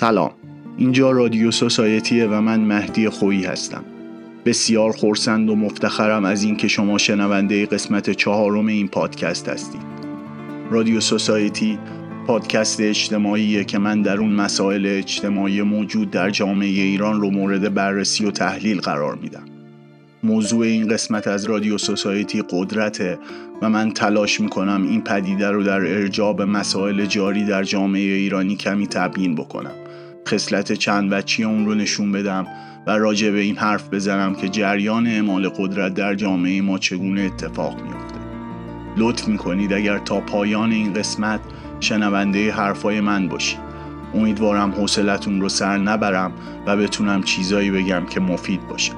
سلام. اینجا رادیو سوسایتیه و من مهدی خویی هستم. بسیار خورسند و مفتخرم از اینکه شما شنونده قسمت چهارم این پادکست هستید. رادیو سوسایتی پادکست اجتماعیه که من در اون مسائل اجتماعی موجود در جامعه ایران رو مورد بررسی و تحلیل قرار میدم. موضوع این قسمت از رادیو سوسایتی قدرته و من تلاش می‌کنم این پدیده رو در ارجاب مسائل جاری در جامعه ایرانی کمی تبیین بکنم. خصلت چند وچی اون رو نشون بدم و راجع به این حرف بزنم که جریان اعمال قدرت در جامعه ما چگونه اتفاق میافته. لطف می‌کنید اگر تا پایان این قسمت شنونده حرفای من باشید امیدوارم حوصلتون رو سر نبرم و بتونم چیزایی بگم که مفید باشه.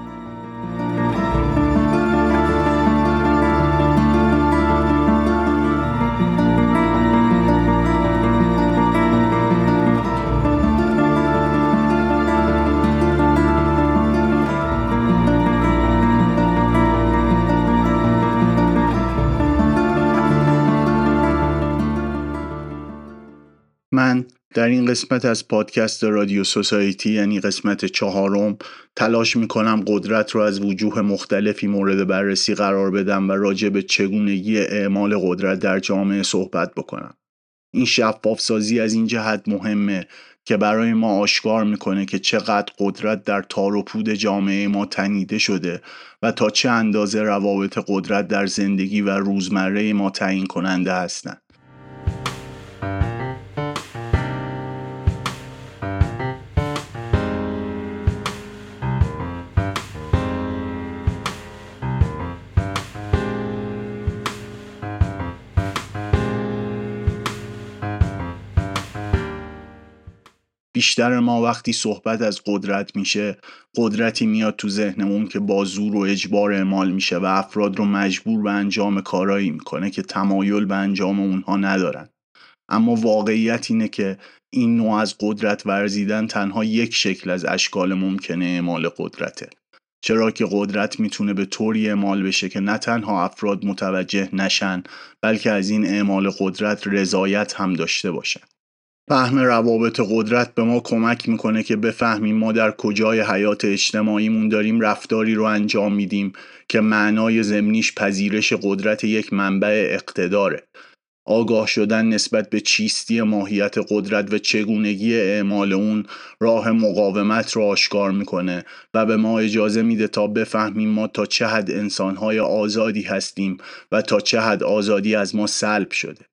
در این قسمت از پادکست رادیو سوسایتی یعنی قسمت چهارم تلاش می‌کنم قدرت رو از وجوه مختلفی مورد بررسی قرار بدم و راجع به چگونگی اعمال قدرت در جامعه صحبت بکنم این شفاف سازی از این جهت مهمه که برای ما آشکار می‌کنه که چقدر قدرت در تار و پود جامعه ما تنیده شده و تا چه اندازه روابط قدرت در زندگی و روزمره ما تعیین کننده هستند. بیشتر ما وقتی صحبت از قدرت میشه قدرتی میاد تو ذهنمون که با زور و اجبار اعمال میشه و افراد رو مجبور به انجام کارایی می‌کنه که تمایل به انجام اونها ندارن. اما واقعیت اینه که این نوع از قدرت ورزیدن تنها یک شکل از اشکال ممکنه اعمال قدرته. چرا که قدرت می‌تونه به طوری اعمال بشه که نه تنها افراد متوجه نشن بلکه از این اعمال قدرت رضایت هم داشته باشن. فهم روابط قدرت به ما کمک می‌کنه که بفهمیم ما در کجای حیات اجتماعیمون داریم رفتاری رو انجام میدیم که معنای زمینیش پذیرش قدرت یک منبع اقتداره. آگاه شدن نسبت به چیستی ماهیت قدرت و چگونگی اعمال اون راه مقاومت رو آشکار می‌کنه و به ما اجازه میده تا بفهمیم ما تا چه حد انسانهای آزادی هستیم و تا چه حد آزادی از ما سلب شده.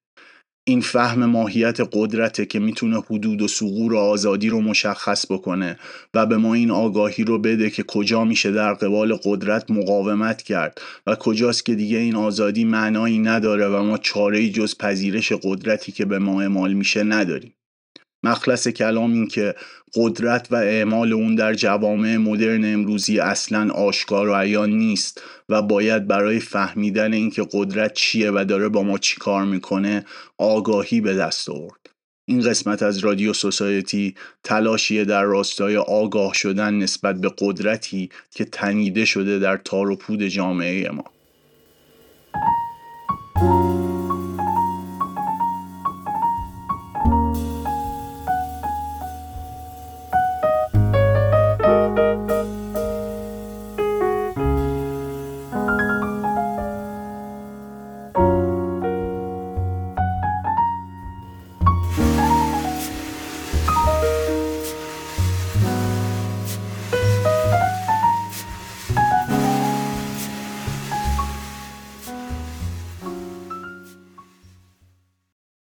این فهم ماهیت قدرته که می‌تونه حدود و سقور آزادی رو مشخص بکنه و به ما این آگاهی رو بده که کجا میشه در قبال قدرت مقاومت کرد و کجاست که دیگه این آزادی معنایی نداره و ما چاره جز پذیرش قدرتی که به ما اعمال میشه نداریم. مخلص کلام این که قدرت و اعمال اون در جوامع مدرن امروزی اصلا آشکار و عیان نیست و باید برای فهمیدن اینکه قدرت چیه و داره با ما چی کار می‌کنه آگاهی به دست آورد. این قسمت از رادیو سوسایتی تلاشیه در راستای آگاه شدن نسبت به قدرتی که تنیده شده در تار و پود جامعه ما.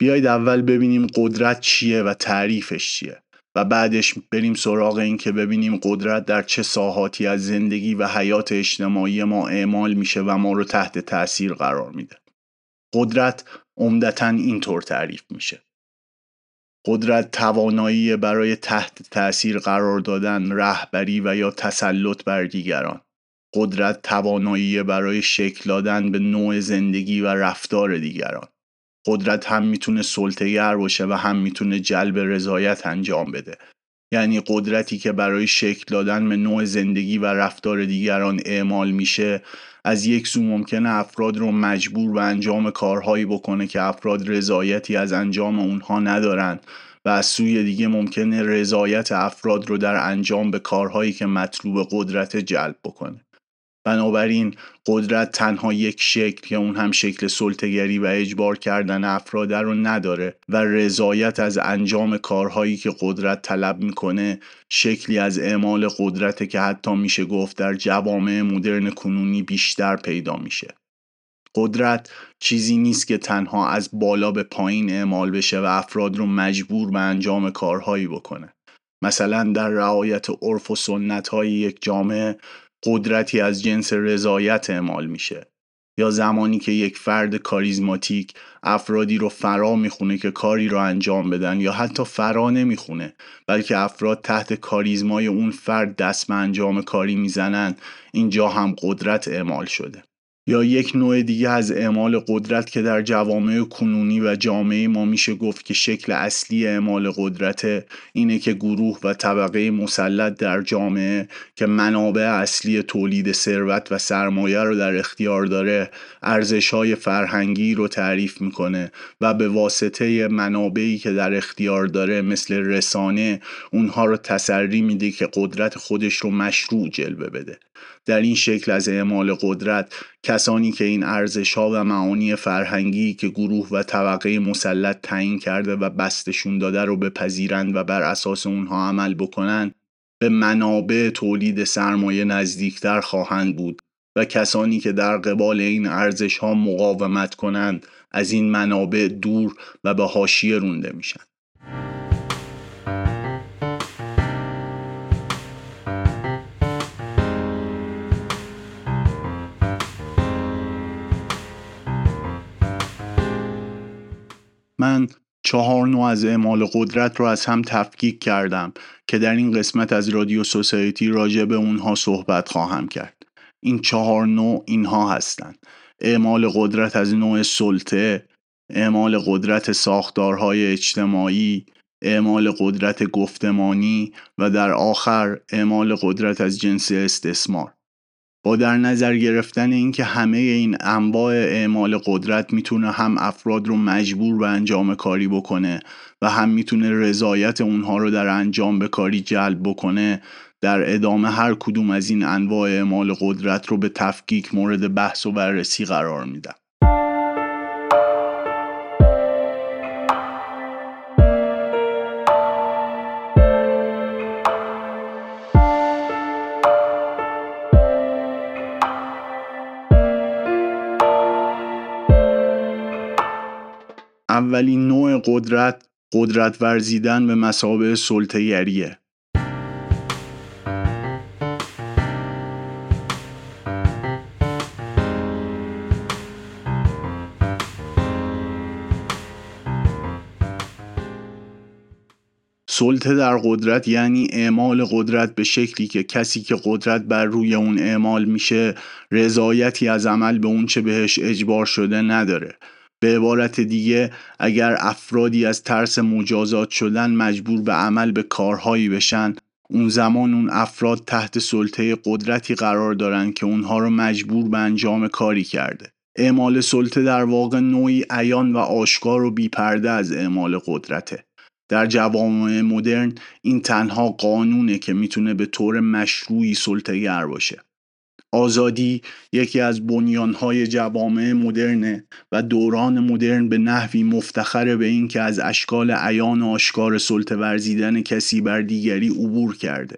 بیایید اول ببینیم قدرت چیه و تعریفش چیه و بعدش بریم سراغ این که ببینیم قدرت در چه ساحاتی از زندگی و حیات اجتماعی ما اعمال میشه و ما رو تحت تاثیر قرار میده. قدرت عمدتا اینطور تعریف میشه. قدرت توانایی برای تحت تاثیر قرار دادن رهبری و یا تسلط بر دیگران. قدرت توانایی برای شکل دادن به نوع زندگی و رفتار دیگران. قدرت هم می‌تونه سلطهگر باشه و هم می‌تونه جلب رضایت انجام بده. یعنی قدرتی که برای شکل دادن به نوع زندگی و رفتار دیگران اعمال میشه از یک سو ممکنه افراد رو مجبور به انجام کارهایی بکنه که افراد رضایتی از انجام اونها ندارن و از سوی دیگه ممکنه رضایت افراد رو در انجام به کارهایی که مطلوب قدرت جلب بکنه. بنابراین قدرت تنها یک شکل که اون هم شکل سلطگری و اجبار کردن افراد رو نداره و رضایت از انجام کارهایی که قدرت طلب می‌کنه شکلی از اعمال قدرت که حتی میشه گفت در جوامع مدرن کنونی بیشتر پیدا میشه. قدرت چیزی نیست که تنها از بالا به پایین اعمال بشه و افراد رو مجبور به انجام کارهایی بکنه. مثلا در رعایت عرف و سنت های یک جامعه قدرتی از جنس رضایت اعمال میشه. یا زمانی که یک فرد کاریزماتیک افرادی رو فرا می‌خونه که کاری رو انجام بدن یا حتی فرا نمی‌خونه بلکه افراد تحت کاریزمای اون فرد دست به انجام کاری می‌زنن اینجا هم قدرت اعمال شده. یا یک نوع دیگه از اعمال قدرت که در جوامع کنونی و جامعه ما میشه گفت که شکل اصلی اعمال قدرت اینه که گروه و طبقه مسلط در جامعه که منابع اصلی تولید ثروت و سرمایه رو در اختیار داره ارزش های فرهنگی رو تعریف می‌کنه و به واسطه منابعی که در اختیار داره مثل رسانه اونها رو تسری میده که قدرت خودش رو مشروع جلوه بده. در این شکل از اعمال قدرت کسانی که این ارزش ها و معانی فرهنگی که گروه و طبقه مسلط تعیین کرده و بستشون داده رو بپذیرند و بر اساس اونها عمل بکنند به منابع تولید سرمایه نزدیکتر خواهند بود و کسانی که در قبال این ارزش ها مقاومت کنند از این منابع دور و به حاشیه رونده میشن. چهار نوع از اعمال قدرت رو از هم تفکیک کردم که در این قسمت از رادیو سوسایتی راجع به اونها صحبت خواهم کرد. این چهار نوع اینها هستند. اعمال قدرت از نوع سلطه اعمال قدرت ساختارهای اجتماعی اعمال قدرت گفتمانی و در آخر اعمال قدرت از جنس استثمار. با در نظر گرفتن اینکه همه این انواع اعمال قدرت می‌تونه هم افراد رو مجبور به انجام کاری بکنه و هم می‌تونه رضایت اونها رو در انجام به کاری جلب بکنه در ادامه هر کدوم از این انواع اعمال قدرت رو به تفکیک مورد بحث و بررسی قرار میدم اولین نوع قدرت قدرت ورزیدن به مسابه سلطه‌گریه. سلطه در قدرت یعنی اعمال قدرت به شکلی که کسی که قدرت بر روی اون اعمال میشه رضایتی از عمل به اون چه بهش اجبار شده نداره. به عبارت دیگه اگر افرادی از ترس مجازات شدن مجبور به عمل به کارهایی بشن اون زمان اون افراد تحت سلطه قدرتی قرار دارن که اونها رو مجبور به انجام کاری کرده. اعمال سلطه در واقع نوعی عیان و آشکار و بیپرده از اعمال قدرته. در جوامع مدرن این تنها قانونه که می‌تونه به طور مشروعی سلطهگر باشه. آزادی یکی از بنیانهای جوامع مدرنه و دوران مدرن به نحوی مفتخره به این که از اشکال عیان و آشکار سلطه ورزیدن کسی بر دیگری عبور کرده.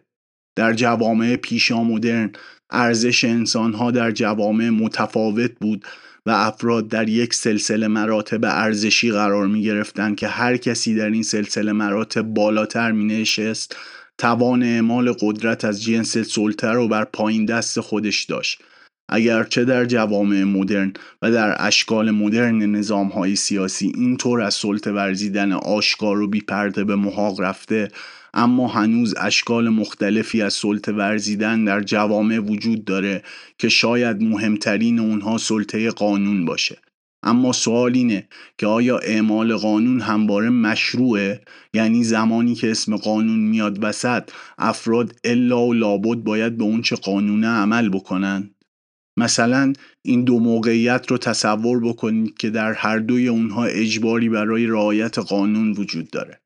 در جوامع پیشا مدرن ارزش انسانها در جوامع متفاوت بود و افراد در یک سلسله مراتب ارزشی قرار می گرفتن که هر کسی در این سلسله مراتب بالاتر می نشست توان اعمال قدرت از جنس سلطه رو بر پایین دست خودش داشت. اگرچه در جوامع مدرن و در اشکال مدرن نظام های سیاسی اینطور از سلطه ورزیدن آشکار و بیپرده به محاق رفته اما هنوز اشکال مختلفی از سلطه ورزیدن در جوامع وجود داره که شاید مهمترین اونها سلطه قانون باشه. اما سوال اینه که آیا اعمال قانون همواره مشروعه؟ یعنی زمانی که اسم قانون میاد وسط افراد الا و لابد باید به اون چه قانونه عمل بکنن؟ مثلا این دو موقعیت رو تصور بکنید که در هر دوی اونها اجباری برای رعایت قانون وجود داره.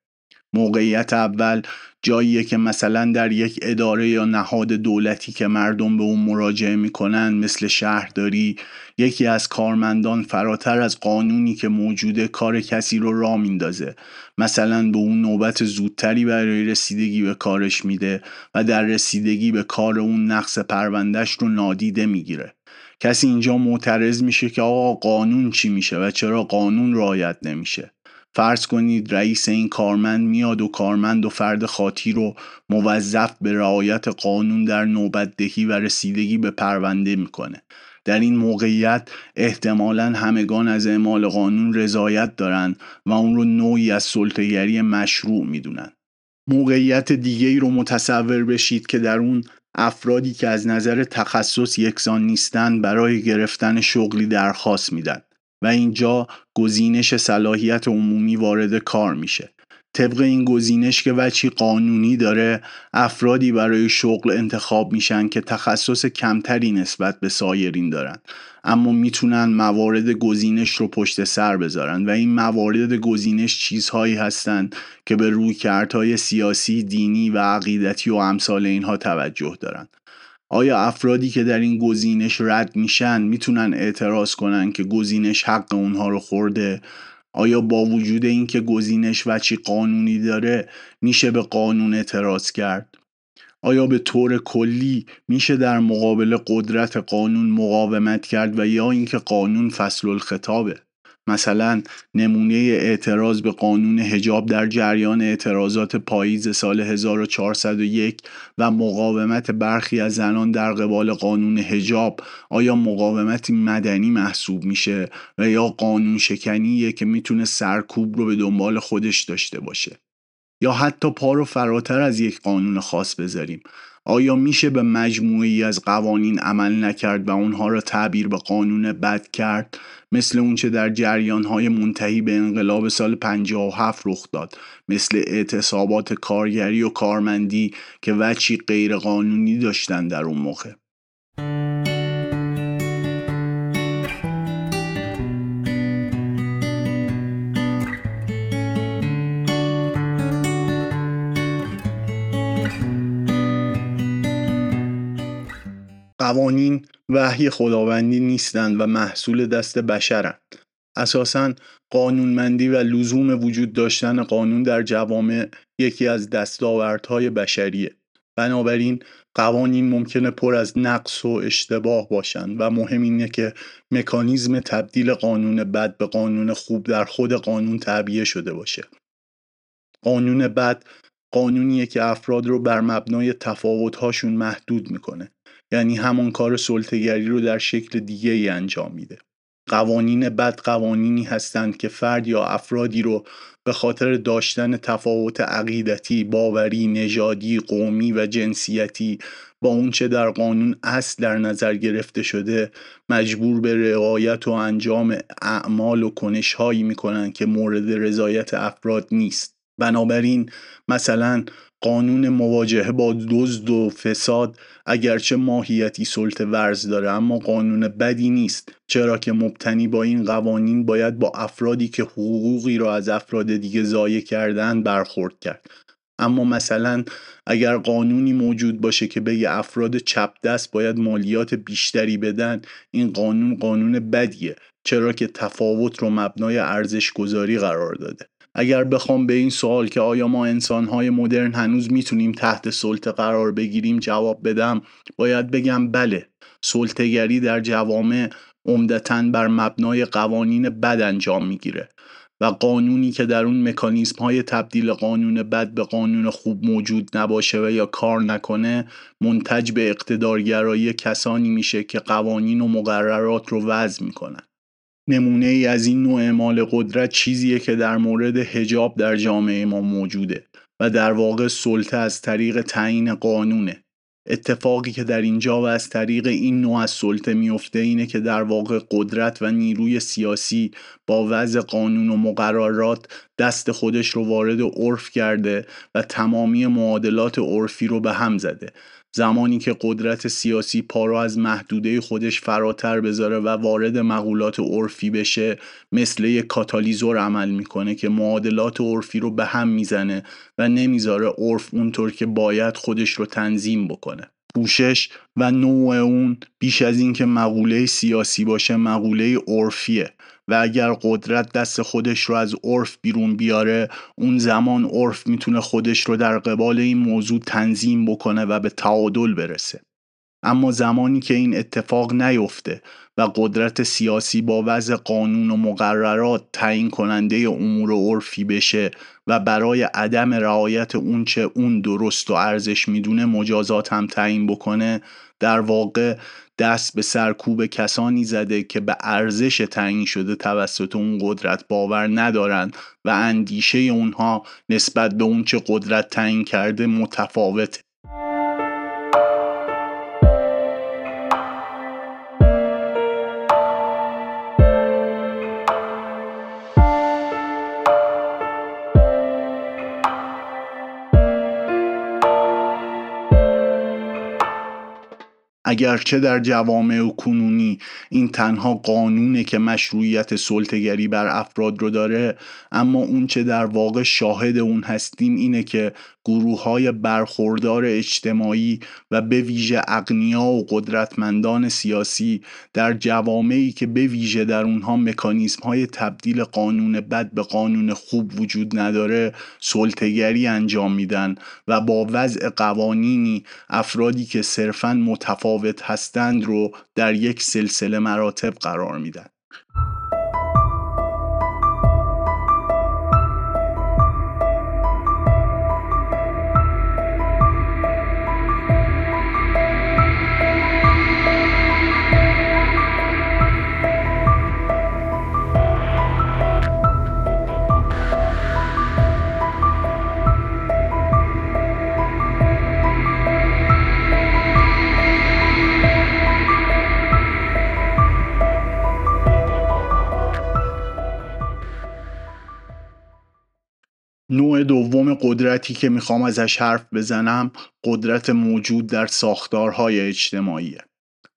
موقعیت اول جاییه که مثلا در یک اداره یا نهاد دولتی که مردم به اون مراجعه می‌کنن مثل شهرداری یکی از کارمندان فراتر از قانونی که موجوده کار کسی رو را میندازه. مثلا به اون نوبت زودتری برای رسیدگی به کارش میده و در رسیدگی به کار اون نقص پروندهش رو نادیده می‌گیره. کسی اینجا معترض میشه که آقا قانون چی میشه و چرا قانون رعایت نمیشه؟ فرض کنید رئیس این کارمند میاد و کارمند و فرد خاطی رو موظف به رعایت قانون در نوبت دهی و رسیدگی به پرونده می‌کنه. در این موقعیت احتمالا همگان از اعمال قانون رضایت دارند و اون رو نوعی از سلطهگری مشروع می‌دونن. موقعیت دیگه ای رو متصور بشید که در اون افرادی که از نظر تخصص یکسان نیستند برای گرفتن شغلی درخواست میدن. و اینجا گزینش صلاحیت عمومی وارد کار میشه. طبق این گزینش که وچی قانونی داره افرادی برای شغل انتخاب میشن که تخصص کمتری نسبت به سایرین دارن. اما می‌تونن موارد گزینش رو پشت سر بذارن و این موارد گزینش چیزهایی هستند که به روی کردهای سیاسی، دینی و عقیدتی و امثال اینها توجه دارن. آیا افرادی که در این گزینش رد میشن می‌تونن اعتراض کنن که گزینش حق اونها رو خورده؟ آیا با وجود اینکه گزینش وچی قانونی داره میشه به قانون اعتراض کرد؟ آیا به طور کلی میشه در مقابل قدرت قانون مقاومت کرد و یا اینکه قانون فصل الخطابه؟ مثلا نمونه اعتراض به قانون هجاب در جریان اعتراضات پاییز سال 1401 و مقاومت برخی از زنان در قبال قانون هجاب آیا مقاومتی مدنی محسوب میشه و یا قانون شکنیه که می‌تونه سرکوب رو به دنبال خودش داشته باشه؟ یا حتی پا رو فراتر از یک قانون خاص بذاریم؟ آیا میشه به مجموعی از قوانین عمل نکرد و اونها را تعبیر به قانون بد کرد؟ مثل اونچه در جریانهای منتهی به انقلاب سال 57 رخ داد. مثل اعتصابات کارگری و کارمندی که وچی غیر قانونی داشتن در اون موقع. قوانین وحی خداوندی نیستند و محصول دست بشرند. اساسا قانونمندی و لزوم وجود داشتن قانون در جوامع یکی از دستاوردهای بشریه. بنابراین قوانین ممکنه پر از نقص و اشتباه باشند و مهم اینه که مکانیزم تبدیل قانون بد به قانون خوب در خود قانون تعبیه شده باشه. قانون بد قانونیه که افراد رو بر مبنای تفاوت‌هاشون محدود می‌کنه. یعنی همون کار سلطگری رو در شکل دیگه ای انجام میده. قوانین بد قوانینی هستند که فرد یا افرادی رو به خاطر داشتن تفاوت عقیدتی، باوری، نژادی، قومی و جنسیتی با اونچه در قانون اصل در نظر گرفته شده مجبور به رعایت و انجام اعمال و کنشهایی می‌کنن که مورد رضایت افراد نیست. بنابراین مثلا قانون مواجهه با دزد و فساد اگرچه ماهیتی سلطه ورز داره اما قانون بدی نیست. چرا که مبتنی با این قوانین باید با افرادی که حقوقی را از افراد دیگه ضایع کردن برخورد کرد. اما مثلا اگر قانونی موجود باشه که بگه افراد چپ دست باید مالیات بیشتری بدن این قانون قانون بدیه. چرا که تفاوت رو مبنای ارزش گذاری قرار داده. اگر بخوام به این سوال که آیا ما انسانهای مدرن هنوز می‌تونیم تحت سلطه قرار بگیریم جواب بدم باید بگم بله سلطهگری در جوامع عمدتا بر مبنای قوانین بد انجام می‌گیره و قانونی که در اون مکانیزم های تبدیل قانون بد به قانون خوب موجود نباشه و یا کار نکنه منتج به اقتدارگرایی کسانی میشه که قوانین و مقررات رو وضع می‌کنن. نمونه ای از این نوع اعمال قدرت چیزیه که در مورد هجاب در جامعه ما موجوده و در واقع سلطه از طریق تعیین قانونه. اتفاقی که در اینجا و از طریق این نوع از سلطه میفته اینه که در واقع قدرت و نیروی سیاسی با وضع قانون و مقررات دست خودش رو وارد عرف کرده و تمامی معادلات عرفی رو به هم زده. زمانی که قدرت سیاسی پا رو از محدوده خودش فراتر بذاره و وارد مقولات عرفی بشه مثل یک کاتالیزور عمل می‌کنه که معادلات عرفی رو به هم می‌زنه و نمی‌ذاره عرف اونطور که باید خودش رو تنظیم بکنه. پوشش و نوع اون بیش از اینکه مقوله سیاسی باشه مقوله عرفیه. و اگر قدرت دست خودش رو از عرف بیرون بیاره اون زمان عرف می‌تونه خودش رو در قبال این موضوع تنظیم بکنه و به تعادل برسه. اما زمانی که این اتفاق نیفته و قدرت سیاسی با وضع قانون و مقررات تعیین کننده امور عرفی بشه و برای عدم رعایت اونچه اون درست و ارزش می‌دونه مجازات هم تعیین بکنه در واقع دست به سرکوب کسانی زده که به ارزش تعیین شده توسط اون قدرت باور ندارند و اندیشه اونها نسبت به اون چه قدرت تعیین کرده متفاوته. اگرچه در جوامع کنونی این تنها قانونه که مشروعیت سلطگری بر افراد رو داره اما اون چه در واقع شاهد اون هستیم اینه که گروه های برخوردار اجتماعی و به ویژه اقنیا و قدرتمندان سیاسی در جوامعی که به ویژه در اونها مکانیزم های تبدیل قانون بد به قانون خوب وجود نداره سلطگری انجام میدن و با وضع قوانینی افرادی که صرفا متفاوت هستند رو در یک سلسله مراتب قرار میدن. نوع دوم قدرتی که می‌خوام ازش حرف بزنم قدرت موجود در ساختارهای اجتماعیه.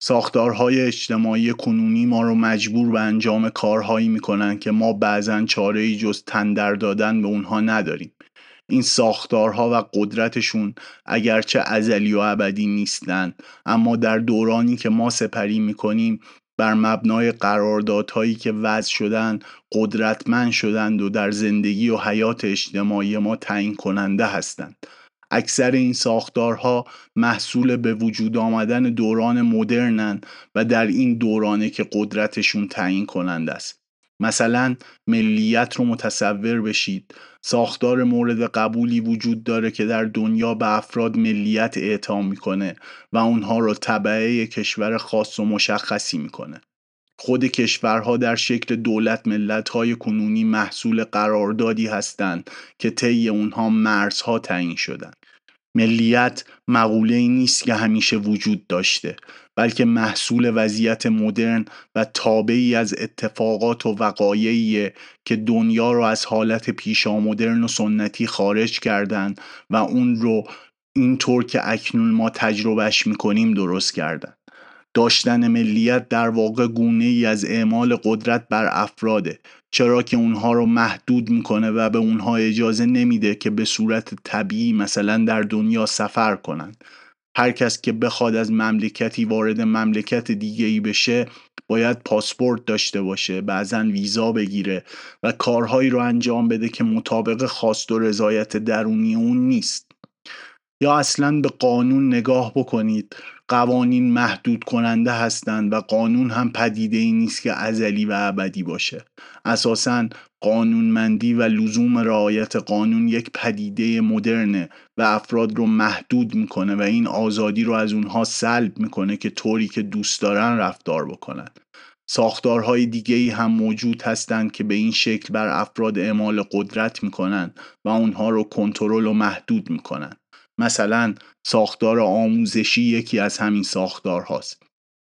ساختارهای اجتماعی کنونی ما رو مجبور به انجام کارهایی می‌کنن که ما بعضا چاره ای جز تندر دادن به اونها نداریم. این ساختارها و قدرتشون اگرچه ازلی و ابدی نیستند اما در دورانی که ما سپری می‌کنیم بر مبنای قراردادهایی که وضع شدن قدرتمند شدند و در زندگی و حیات اجتماعی ما تعیین کننده هستند. اکثر این ساختارها محصول به وجود آمدن دوران مدرنن و در این دورانه که قدرتشون تعیین کننده است. مثلا ملیت رو متصور بشید. ساختار مورد قبولی وجود داره که در دنیا به افراد ملیت اعطا می‌کنه و اونها رو طبعه کشور خاص و مشخصی می‌کنه. خود کشورها در شکل دولت ملتهای کنونی محصول قراردادی هستند که طی اونها مرزها تعیین شدند ملیت مقوله ای نیست که همیشه وجود داشته. بلکه محصول وضعیت مدرن و تابعی از اتفاقات و وقایعی که دنیا رو از حالت پیشا مدرن و سنتی خارج کردند و اون رو اینطور که اکنون ما تجربهش می‌کنیم درست کردن. داشتن ملیت در واقع گونه ای از اعمال قدرت بر افراده چرا که اونها رو محدود می‌کنه و به اونها اجازه نمیده که به صورت طبیعی مثلا در دنیا سفر کنند هر کس که بخواد از مملکتی وارد مملکت دیگه ای بشه باید پاسپورت داشته باشه بعضا ویزا بگیره و کارهایی رو انجام بده که مطابق خواست و رضایت درونی اون نیست. یا اصلا به قانون نگاه بکنید. قوانین محدود کننده هستند و قانون هم پدیده ای نیست که ازلی و ابدی باشه. اساسا قانونمندی و لزوم رعایت قانون یک پدیده مدرنه و افراد رو محدود می‌کنه و این آزادی رو از اونها سلب می‌کنه که طوری که دوست دارن رفتار بکنن. ساختارهای دیگه ای هم موجود هستند که به این شکل بر افراد اعمال قدرت می‌کنن و اونها رو کنترل و محدود می‌کنن. مثلا ساختار آموزشی یکی از همین ساختارهاست.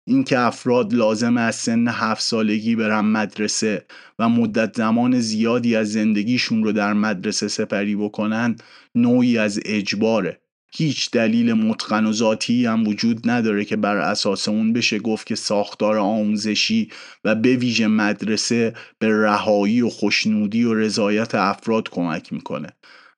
اینکه افراد لازم از سن هفت سالگی برن مدرسه و مدت زمان زیادی از زندگیشون رو در مدرسه سپری بکنن نوعی از اجباره. هیچ دلیل متقن و ذاتی هم وجود نداره که بر اساس اون بشه گفت که ساختار آموزشی و به ویژه مدرسه به رهایی و خوشنودی و رضایت افراد کمک می‌کنه.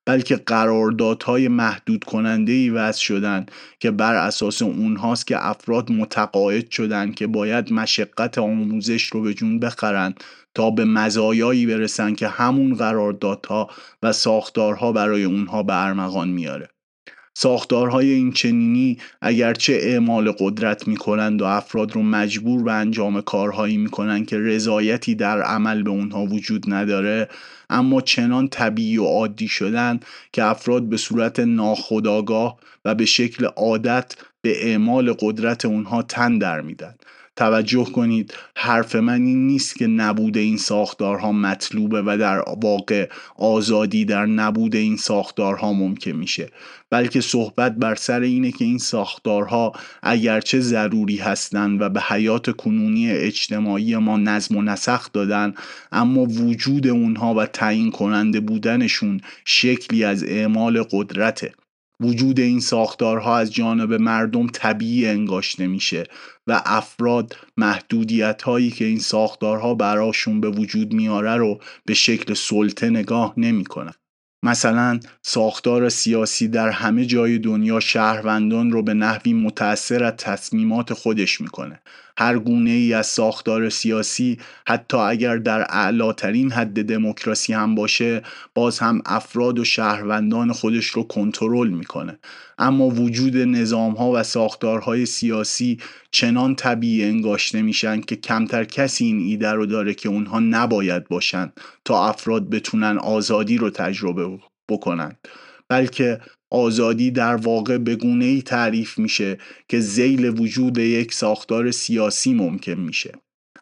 بلکه قراردادهای محدود کننده ای وضع شدن که بر اساس اونهاست که افراد متقاعد شدن که باید مشقت آموزش رو به جون بخرن تا به مزایایی برسن که همون قراردادها و ساختارها برای اونها به ارمغان میاره. ساختارهای این چنینی اگرچه اعمال قدرت می کنند و افراد رو مجبور به انجام کارهایی می کنند که رضایتی در عمل به اونها وجود نداره اما چنان طبیعی و عادی شدن که افراد به صورت ناخودآگاه و به شکل عادت به اعمال قدرت اونها تن در میدن. توجه کنید. حرف من این نیست که نبود این ساختارها مطلوبه و در واقع آزادی در نبود این ساختارها ممکن میشه. بلکه صحبت بر سر اینه که این ساختارها اگرچه ضروری هستند و به حیات کنونی اجتماعی ما نظم و نسخ دادن اما وجود اونها و تعیین کننده بودنشون شکلی از اعمال قدرته. وجود این ساختارها از جانب مردم طبیعی انگاشته میشه و افراد محدودیت هایی که این ساختارها براشون به وجود میاره رو به شکل سلطه نگاه نمی‌کنن. مثلا ساختار سیاسی در همه جای دنیا شهروندان رو به نحوی متأثر از تصمیمات خودش می‌کنه هر گونه ای از ساختار سیاسی حتی اگر در اعلاترین حد دموکراسی هم باشه باز هم افراد و شهروندان خودش رو کنترل می‌کنه. اما وجود نظام ها و ساختارهای سیاسی چنان طبیعی انگاشته میشن که کمتر کسی این ایده رو داره که اونها نباید باشن تا افراد بتونن آزادی رو تجربه بکنن. بلکه آزادی در واقع به گونه ای تعریف میشه که زیل وجود یک ساختار سیاسی ممکن میشه.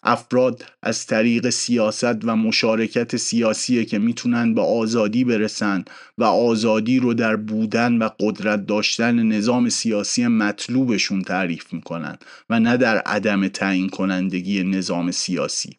افراد از طریق سیاست و مشارکت سیاسی که می‌تونن به آزادی برسن و آزادی رو در بودن و قدرت داشتن نظام سیاسی مطلوبشون تعریف می‌کنن و نه در عدم تعیین کنندگی نظام سیاسی.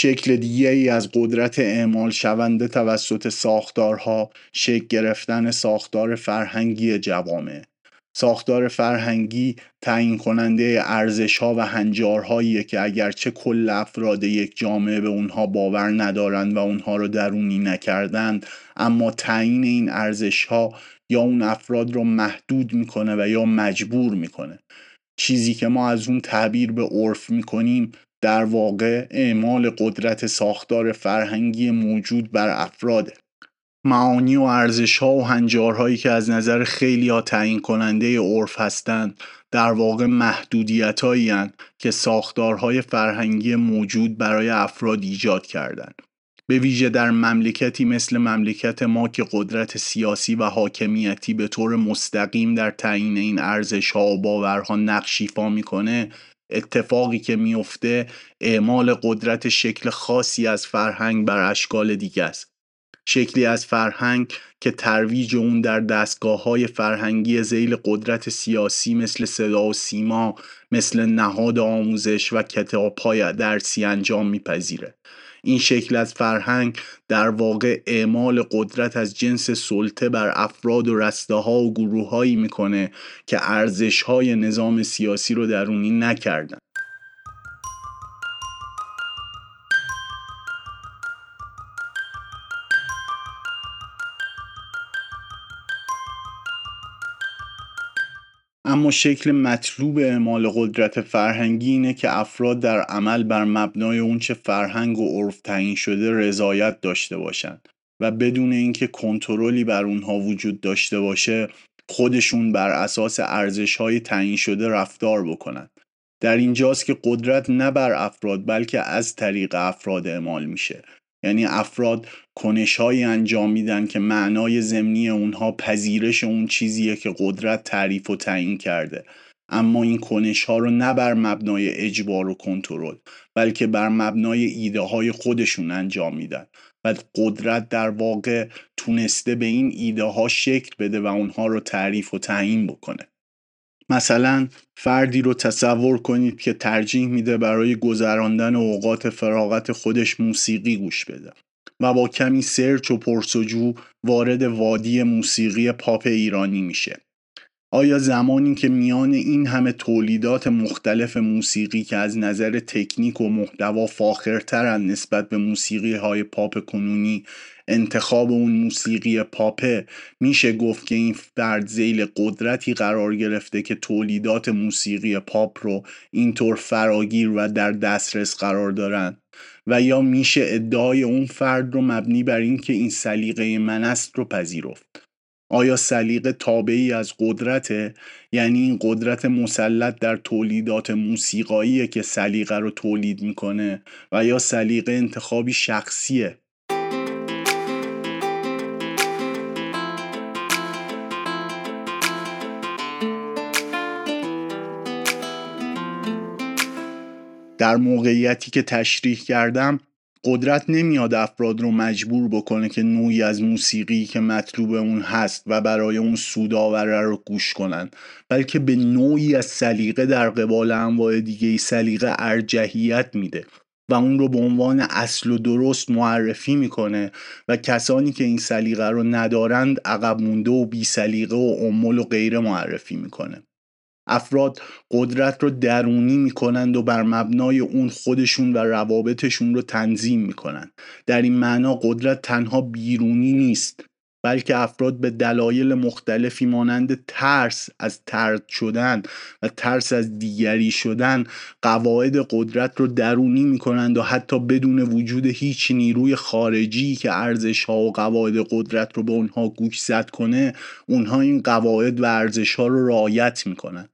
شکل دیگه ای از قدرت اعمال شونده توسط ساختارها شکل گرفتن ساختار فرهنگی جوامع. ساختار فرهنگی تعیین کننده ارزش ها و هنجارهایی که اگرچه کل افراد یک جامعه به اونها باور ندارند و اونها رو درونی نکردند اما تعیین این ارزش ها یا اون افراد رو محدود می‌کنه و یا مجبور می‌کنه. چیزی که ما از اون تعبیر به عرف می‌کنیم در واقع اعمال قدرت ساختار فرهنگی موجود بر افراده معانی و ارزش ها و هنجارهایی که از نظر خیلی ها تعیین کننده عرف هستند در واقع محدودیت که ساختارهای فرهنگی موجود برای افراد ایجاد کردند. به ویژه در مملکتی مثل مملکت ما که قدرت سیاسی و حاکمیتی به طور مستقیم در تعیین این ارزش ها و باورها نقش ایفا می‌کنه اتفاقی که میفته اعمال قدرت شکل خاصی از فرهنگ بر اشکال دیگه است. شکلی از فرهنگ که ترویج اون در دستگاه های فرهنگی زیل قدرت سیاسی مثل صدا و سیما مثل نهاد آموزش و کتاب های درسی انجام میپذیره. این شکل از فرهنگ در واقع اعمال قدرت از جنس سلطه بر افراد و رسته ها و گروه هایی می‌کنه که ارزش های نظام سیاسی رو درونی نکردن. اما شکل مطلوب اعمال قدرت فرهنگی اینه که افراد در عمل بر مبنای اونچه فرهنگ و عرف تعیین شده رضایت داشته باشند و بدون اینکه کنترلی بر اونها وجود داشته باشه خودشون بر اساس ارزش های تعیین شده رفتار بکنند. در اینجاست که قدرت نه بر افراد بلکه از طریق افراد اعمال میشه. یعنی افراد کنش انجام میدن که معنای زمینی اونها پذیرش اون چیزیه که قدرت تعریف و تعیین کرده. اما این کنش ها رو نه بر مبنای اجبار و کنترل بلکه بر مبنای ایده های خودشون انجام میدن. و قدرت در واقع تونسته به این ایده ها شکل بده و اونها رو تعریف و تعیین بکنه. مثلا فردی رو تصور کنید که ترجیح میده برای گذراندن اوقات فراغت خودش موسیقی گوش بده. و با کمی search و پرس‌وجو وارد وادی موسیقی پاپ ایرانی میشه. آیا زمانی که میان این همه تولیدات مختلف موسیقی که از نظر تکنیک و محتوا فاخرترن نسبت به موسیقی های پاپ کنونی انتخاب اون موسیقی پاپه میشه گفت که این فرد زیل قدرتی قرار گرفته که تولیدات موسیقی پاپ رو اینطور فراگیر و در دسترس قرار دارن؟ و یا میشه ادعای اون فرد رو مبنی بر اینکه این سلیقه من است رو پذیرفت. آیا سلیقه تابعی از قدرته؟ یعنی این قدرت مسلط در تولیدات موسیقایی که سلیقه رو تولید می‌کنه و یا سلیقه انتخابی شخصیه؟ در موقعیتی که تشریح کردم قدرت نمیاد افراد رو مجبور بکنه که نوعی از موسیقی که مطلوب اون هست و برای اون سوداوره رو گوش کنن بلکه به نوعی از سلیقه در قبال انواع دیگه سلیقه ارجحیت میده و اون رو به عنوان اصل و درست معرفی می‌کنه و کسانی که این سلیقه رو ندارند عقب مونده و بی سلیقه و عمل و غیره معرفی می‌کنه. افراد قدرت رو درونی می‌کنند و بر مبنای اون خودشون و روابطشون رو تنظیم می‌کنند. در این معنا قدرت تنها بیرونی نیست بلکه افراد به دلایل مختلفی مانند ترس از ترد شدن و ترس از دیگری شدن قواعد قدرت رو درونی می‌کنند و حتی بدون وجود هیچ نیروی خارجی که ارزش ها و قواعد قدرت رو به اونها گوش زد کنه اونها این قواعد و ارزش ها رو رعایت می‌کنند.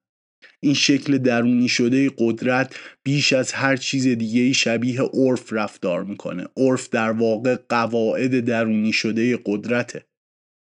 این شکل درونی شده قدرت بیش از هر چیز دیگه شبیه عرف رفتار می‌کنه. عرف در واقع قواعد درونی شده قدرته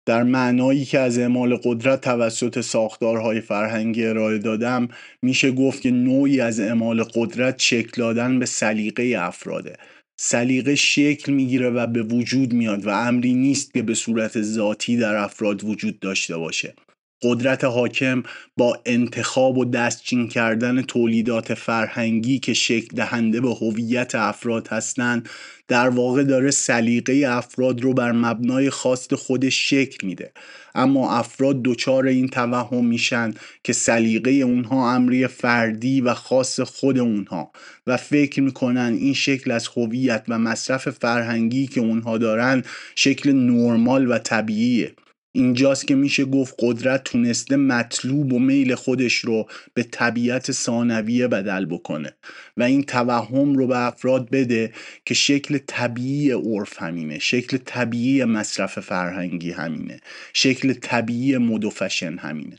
در معنایی که از اعمال قدرت توسط ساختارهای فرهنگی ارائه دادم میشه گفت که نوعی از اعمال قدرت شکل دادن به سلیقه افراده. سلیقه شکل می‌گیره و به وجود میاد و امری نیست که به صورت ذاتی در افراد وجود داشته باشه. قدرت حاکم با انتخاب و دستچین کردن تولیدات فرهنگی که شکل دهنده به هویت افراد هستند در واقع داره سلیقه افراد رو بر مبنای خواست خودش شکل میده. اما افراد دچار این توهم میشن که سلیقه اونها امری فردی و خاص خود اونها و فکر می‌کنن این شکل از هویت و مصرف فرهنگی که اونها دارن شکل نرمال و طبیعیه. اینجاست که میشه گفت قدرت تونسته مطلوب و میل خودش رو به طبیعت ثانویه بدل بکنه و این توهم رو به افراد بده که شکل طبیعی عرف همینه شکل طبیعی مصرف فرهنگی همینه شکل طبیعی مد و فشن همینه.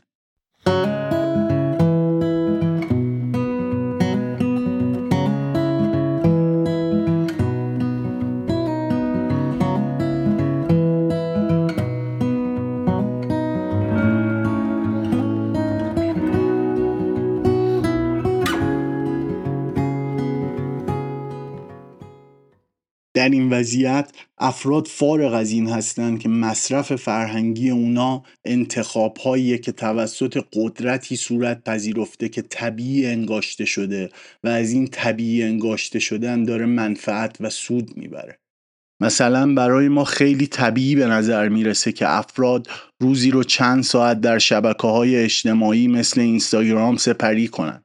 در این وضعیت افراد فارغ از این هستند که مصرف فرهنگی اونا انتخاب که توسط قدرتی صورت پذیرفته که طبیعی انگاشته شده و از این طبیعی انگاشته شدن داره منفعت و سود می‌بره. مثلا برای ما خیلی طبیعی به نظر می‌رسه که افراد روزی رو چند ساعت در شبکه های اجتماعی مثل اینستاگرام سپری کنند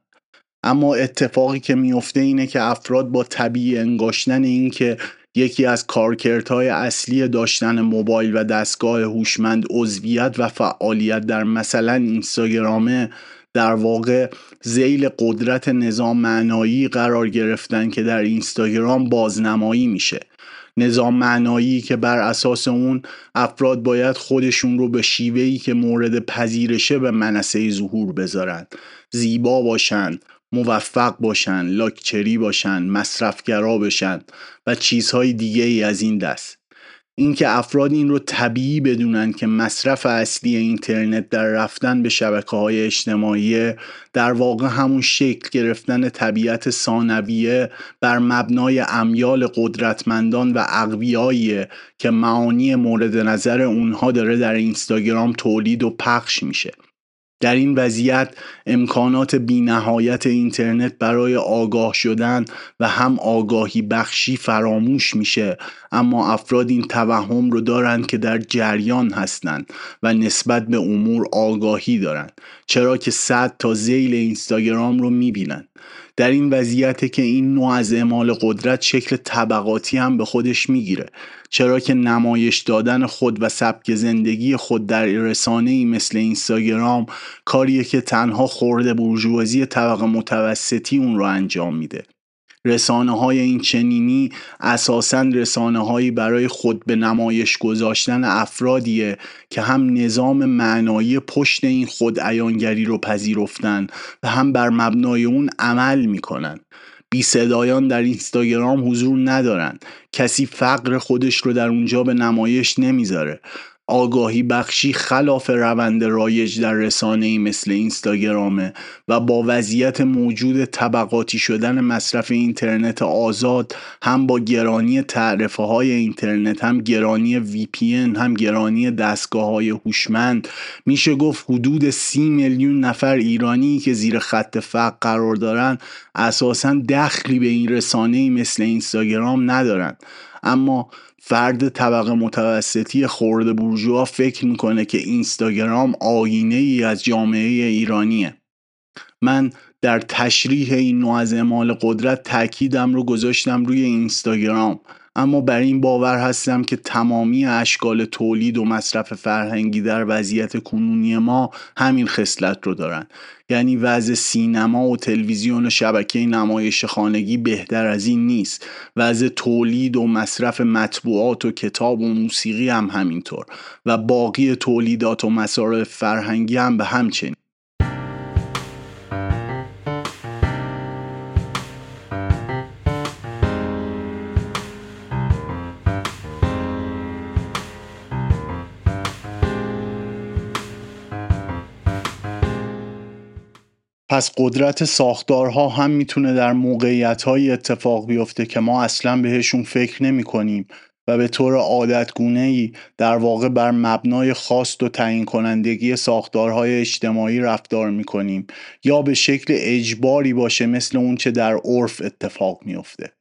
اما اتفاقی که میفته اینه که افراد با طبیعی انگاشتن این که یکی از کارکردهای اصلی داشتن موبایل و دستگاه هوشمند عضویت و فعالیت در مثلا اینستاگرامه در واقع زیل قدرت نظام معنایی قرار گرفتن که در اینستاگرام بازنمایی میشه. نظام معنایی که بر اساس اون افراد باید خودشون رو به شیوهی که مورد پذیرشه به منصه ظهور بذارن. زیبا باشن موفق باشن لاکچری باشن مصرفگرا بشن و چیزهای دیگه ای از این دست. اینکه افراد این رو طبیعی بدونن که مصرف اصلی اینترنت در رفتن به شبکه های اجتماعی در واقع همون شکل گرفتن طبیعت ثانویه بر مبنای امیال قدرتمندان و اقویاییه که معانی مورد نظر اونها داره در اینستاگرام تولید و پخش میشه. در این وضعیت امکانات بینهایت اینترنت برای آگاه شدن و هم آگاهی بخشی فراموش میشه. اما افراد این توهم رو دارند که در جریان هستند و نسبت به امور آگاهی دارند چرا که صد تا زیل اینستاگرام رو می‌بینند در این وضعیت که این نوع از اعمال قدرت شکل طبقاتی هم به خودش می‌گیره. چرا که نمایش دادن خود و سبک زندگی خود در رسانه ای مثل اینستاگرام کاریه که تنها خورده برجوازی طبقه متوسطی اون رو انجام میده. رسانه های این چنینی اساسا رسانه هایی برای خود به نمایش گذاشتن افرادیه که هم نظام معنایی پشت این خود ایانگری رو پذیرفتن و هم بر مبنای اون عمل می‌کنن. بی صدایان در اینستاگرام حضور ندارن. کسی فقر خودش رو در اونجا به نمایش نمی‌ذاره. آگاهی بخشی خلاف روند رایج در رسانه ای مثل اینستاگرامه و با وضعیت موجود طبقاتی شدن مصرف اینترنت آزاد هم با گرانی تعرفه های اینترنت هم گرانی وی پی هم گرانی دستگاه های هوشمند میشه گفت حدود سی میلیون نفر ایرانی که زیر خط فقر قرار دارن اساسا دخلی به این رسانه ای مثل اینستاگرام ندارن. اما فرد طبقه متوسطی خورده بورژوا فکر می‌کنه که اینستاگرام آینه ای از جامعه ایرانیه. من در تشریح این نوع از اعمال قدرت تاکیدم رو گذاشتم روی اینستاگرام. اما بر این باور هستم که تمامی اشکال تولید و مصرف فرهنگی در وضعیت کنونی ما همین خصلت رو دارن. یعنی وضع سینما و تلویزیون و شبکه نمایش خانگی بهتر از این نیست. وضع تولید و مصرف مطبوعات و کتاب و موسیقی هم همینطور. و باقی تولیدات و مصارف فرهنگی هم به همچنین. پس قدرت ساختارها هم می‌تونه در موقعیت های اتفاق بیفته که ما اصلا بهشون فکر نمی کنیم و به طور عادتگونه ای در واقع بر مبنای خواست و تعیین کنندگی ساختارهای اجتماعی رفتار می کنیم یا به شکل اجباری باشه مثل اون چه در عرف اتفاق میفته.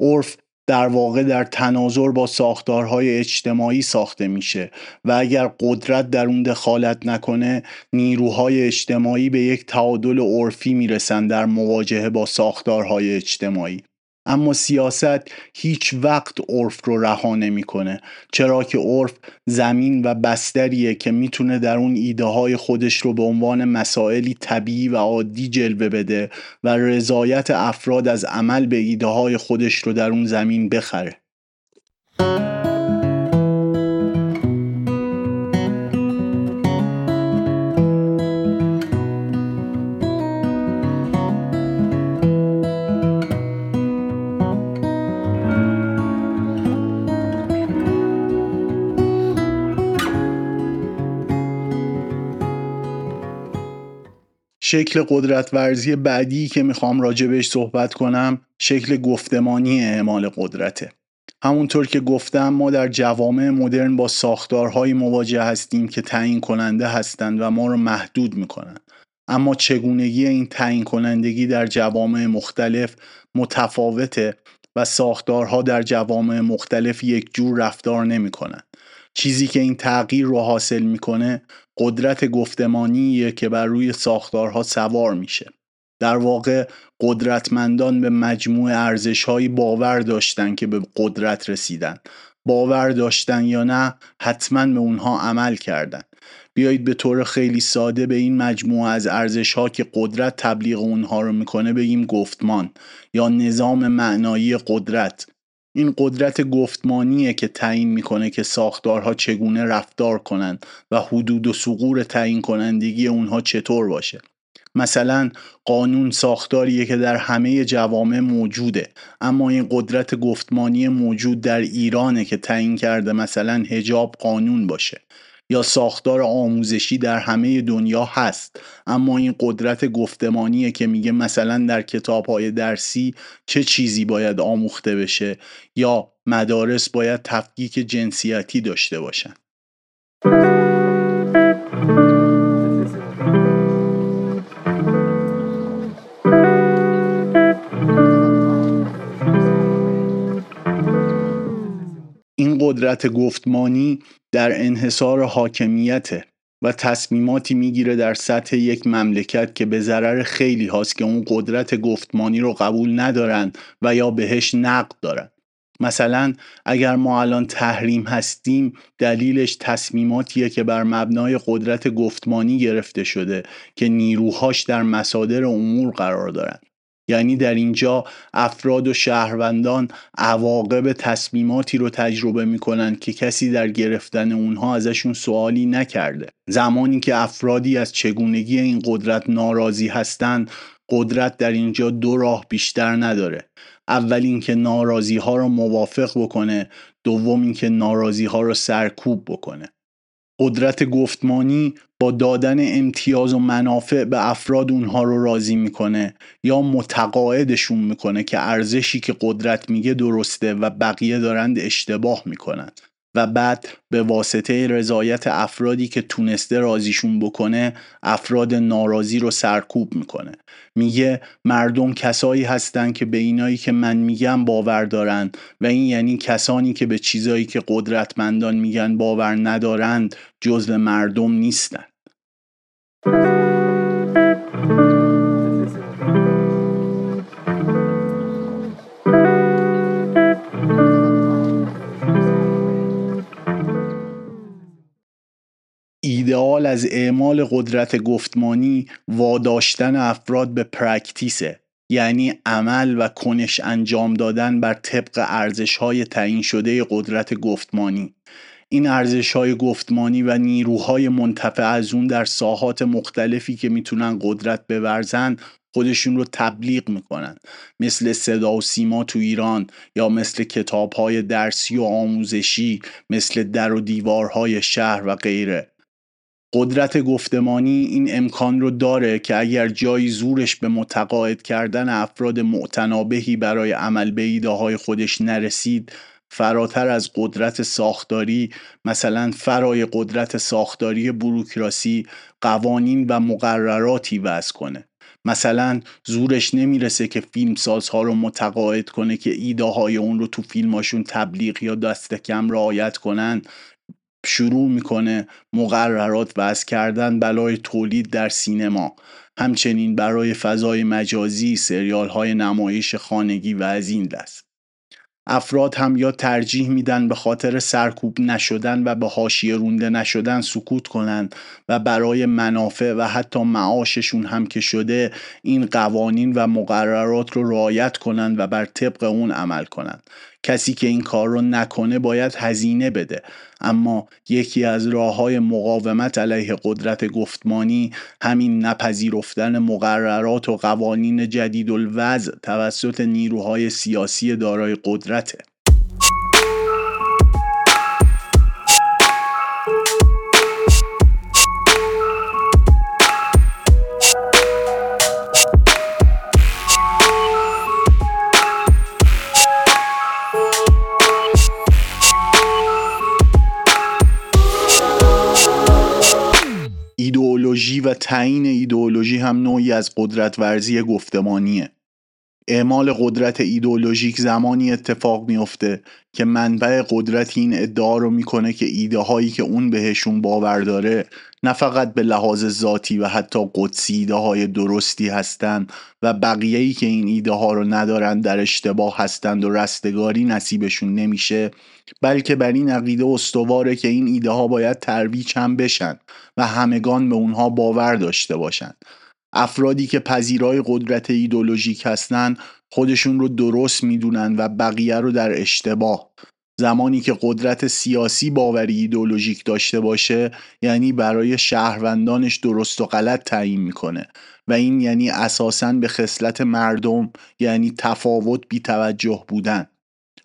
عرف در واقع در تناظر با ساختارهای اجتماعی ساخته میشه و اگر قدرت در اون دخالت نکنه نیروهای اجتماعی به یک تعادل عرفی می‌رسن در مواجهه با ساختارهای اجتماعی. اما سیاست هیچ وقت عرف رو رها نمی‌کنه. چرا که عرف زمین و بستریه که می‌تونه در اون ایده های خودش رو به عنوان مسائلی طبیعی و عادی جلوه بده و رضایت افراد از عمل به ایده های خودش رو در اون زمین بخره. شکل قدرت ورزی بعدی که می‌خوام راجبش صحبت کنم شکل گفتمانی اعمال قدرته. همونطور که گفتم ما در جوامع مدرن با ساختارهایی مواجه هستیم که تعیین کننده هستند و ما رو محدود می‌کنند اما چگونگی این تعیین کنندگی در جوامع مختلف متفاوته و ساختارها در جوامع مختلف یک جور رفتار نمی چیزی که این تغییر رو حاصل می‌کنه قدرت گفتمانیه که بر روی ساختارها سوار میشه. در واقع قدرتمندان به مجموع ارزشهایی باور داشتن که به قدرت رسیدن. باور داشتن یا نه حتما به اونها عمل کردن. بیایید به طور خیلی ساده به این مجموعه از ارزش ها که قدرت تبلیغ اونها رو می‌کنه بگیم گفتمان یا نظام معنایی قدرت. این قدرت گفتمانیه که تعیین می‌کنه که ساختارها چگونه رفتار کنند و حدود و سقور تعیین کنندگی اونها چطور باشه. مثلا قانون ساختاریه که در همه جوامع موجوده اما این قدرت گفتمانی موجود در ایرانه که تعیین کرده مثلا هجاب قانون باشه. یا ساختار آموزشی در همه دنیا هست. اما این قدرت گفتمانیه که میگه مثلا در کتاب های درسی چه چیزی باید آموخته بشه یا مدارس باید تفکیک جنسیتی داشته باشن. این قدرت گفتمانی در انحصار حاکمیته و تصمیماتی می‌گیره در سطح یک مملکت که به ضرر خیلی هاست که اون قدرت گفتمانی رو قبول ندارن و یا بهش نقد دارن. مثلا اگر ما الان تحریم هستیم دلیلش تصمیماتیه که بر مبنای قدرت گفتمانی گرفته شده که نیروهاش در مصادر امور قرار دارن. یعنی در اینجا افراد و شهروندان عواقب تصمیماتی رو تجربه می‌کنن که کسی در گرفتن اونها ازشون سوالی نکرده. زمانی که افرادی از چگونگی این قدرت ناراضی هستند قدرت در اینجا دو راه بیشتر نداره. اول اینکه ناراضی ها رو موافق بکنه دوم اینکه ناراضی ها رو سرکوب بکنه. قدرت گفتمانی با دادن امتیاز و منافع به افراد اونها رو راضی می‌کنه یا متقاعدشون می‌کنه که ارزشی که قدرت میگه درسته و بقیه دارند اشتباه می‌کنن و بعد به واسطه رضایت افرادی که تونسته رازیشون بکنه افراد ناراضی رو سرکوب می‌کنه. میگه مردم کسایی هستن که به اینایی که من میگم باور دارن و این یعنی کسانی که به چیزایی که قدرتمندان میگن باور ندارند جزو مردم نیستن. ایدئال از اعمال قدرت گفتمانی واداشتن افراد به پرکتیسه یعنی عمل و کنش انجام دادن بر طبق ارزش های تعیین شده قدرت گفتمانی. این ارزش های گفتمانی و نیروهای منتفع از اون در ساحات مختلفی که می‌تونن قدرت بورزن خودشون رو تبلیغ می‌کنن. مثل صدا و سیما تو ایران یا مثل کتاب درسی و آموزشی مثل در و دیوارهای شهر و غیره. قدرت گفتمانی این امکان رو داره که اگر جایی زورش به متقاعد کردن افراد معتنابهی برای عمل به ایده خودش نرسید فراتر از قدرت ساختاری مثلا فرای قدرت ساختاری بروکراسی قوانین و مقرراتی وضع کنه. مثلا زورش نمی‌رسه که فیلمسازها رو متقاعد کنه که ایده های اون رو تو فیلماشون تبلیغ یا دست کم رعایت کنن. شروع می‌کنه مقررات وضع کردن بلای تولید در سینما. همچنین برای فضای مجازی سریال های نمایش خانگی و از این دست. افراد هم یا ترجیح میدن به خاطر سرکوب نشدن و به حاشیه رونده نشدن سکوت کنند و برای منافع و حتی معاششون هم که شده این قوانین و مقررات رو رعایت کنند و بر طبق اون عمل کنند. کسی که این کار رو نکنه باید هزینه بده. اما یکی از راه های مقاومت علیه قدرت گفتمانی همین نپذیرفتن مقررات و قوانین جدید الوضع توسط نیروهای سیاسی دارای قدرته. از قدرت ورزی گفتمانیه. اعمال قدرت ایدئولوژیک زمانی اتفاق میفته که منبع قدرت این ادعا رو می‌کنه که ایده هایی که اون بهشون باور داره نه فقط به لحاظ ذاتی و حتی قدسی ایده های درستی هستند و بقیه‌ای که این ایده ها رو ندارن در اشتباه هستند و رستگاری نصیبشون نمیشه بلکه بر این عقیده استواره که این ایده ها باید ترویج هم بشن و همگان به اونها باور داشته باشند افرادی که پذیرای قدرت ایدولوژیک هستند خودشون رو درست می‌دونن و بقیه رو در اشتباه. زمانی که قدرت سیاسی باوری ایدولوژیک داشته باشه یعنی برای شهروندانش درست و غلط تعیین می‌کنه. و این یعنی اساسا به خصلت مردم یعنی تفاوت بی توجه بودن.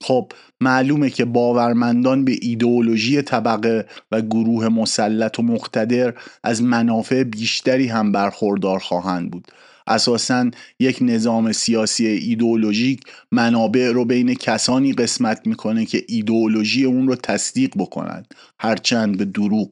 خب معلومه که باورمندان به ایدئولوژی طبقه و گروه مسلط و مقتدر از منافع بیشتری هم برخوردار خواهند بود. اساسا یک نظام سیاسی ایدئولوژیک منابع رو بین کسانی قسمت می‌کنه که ایدئولوژی اون رو تصدیق بکنند هرچند به دروغ.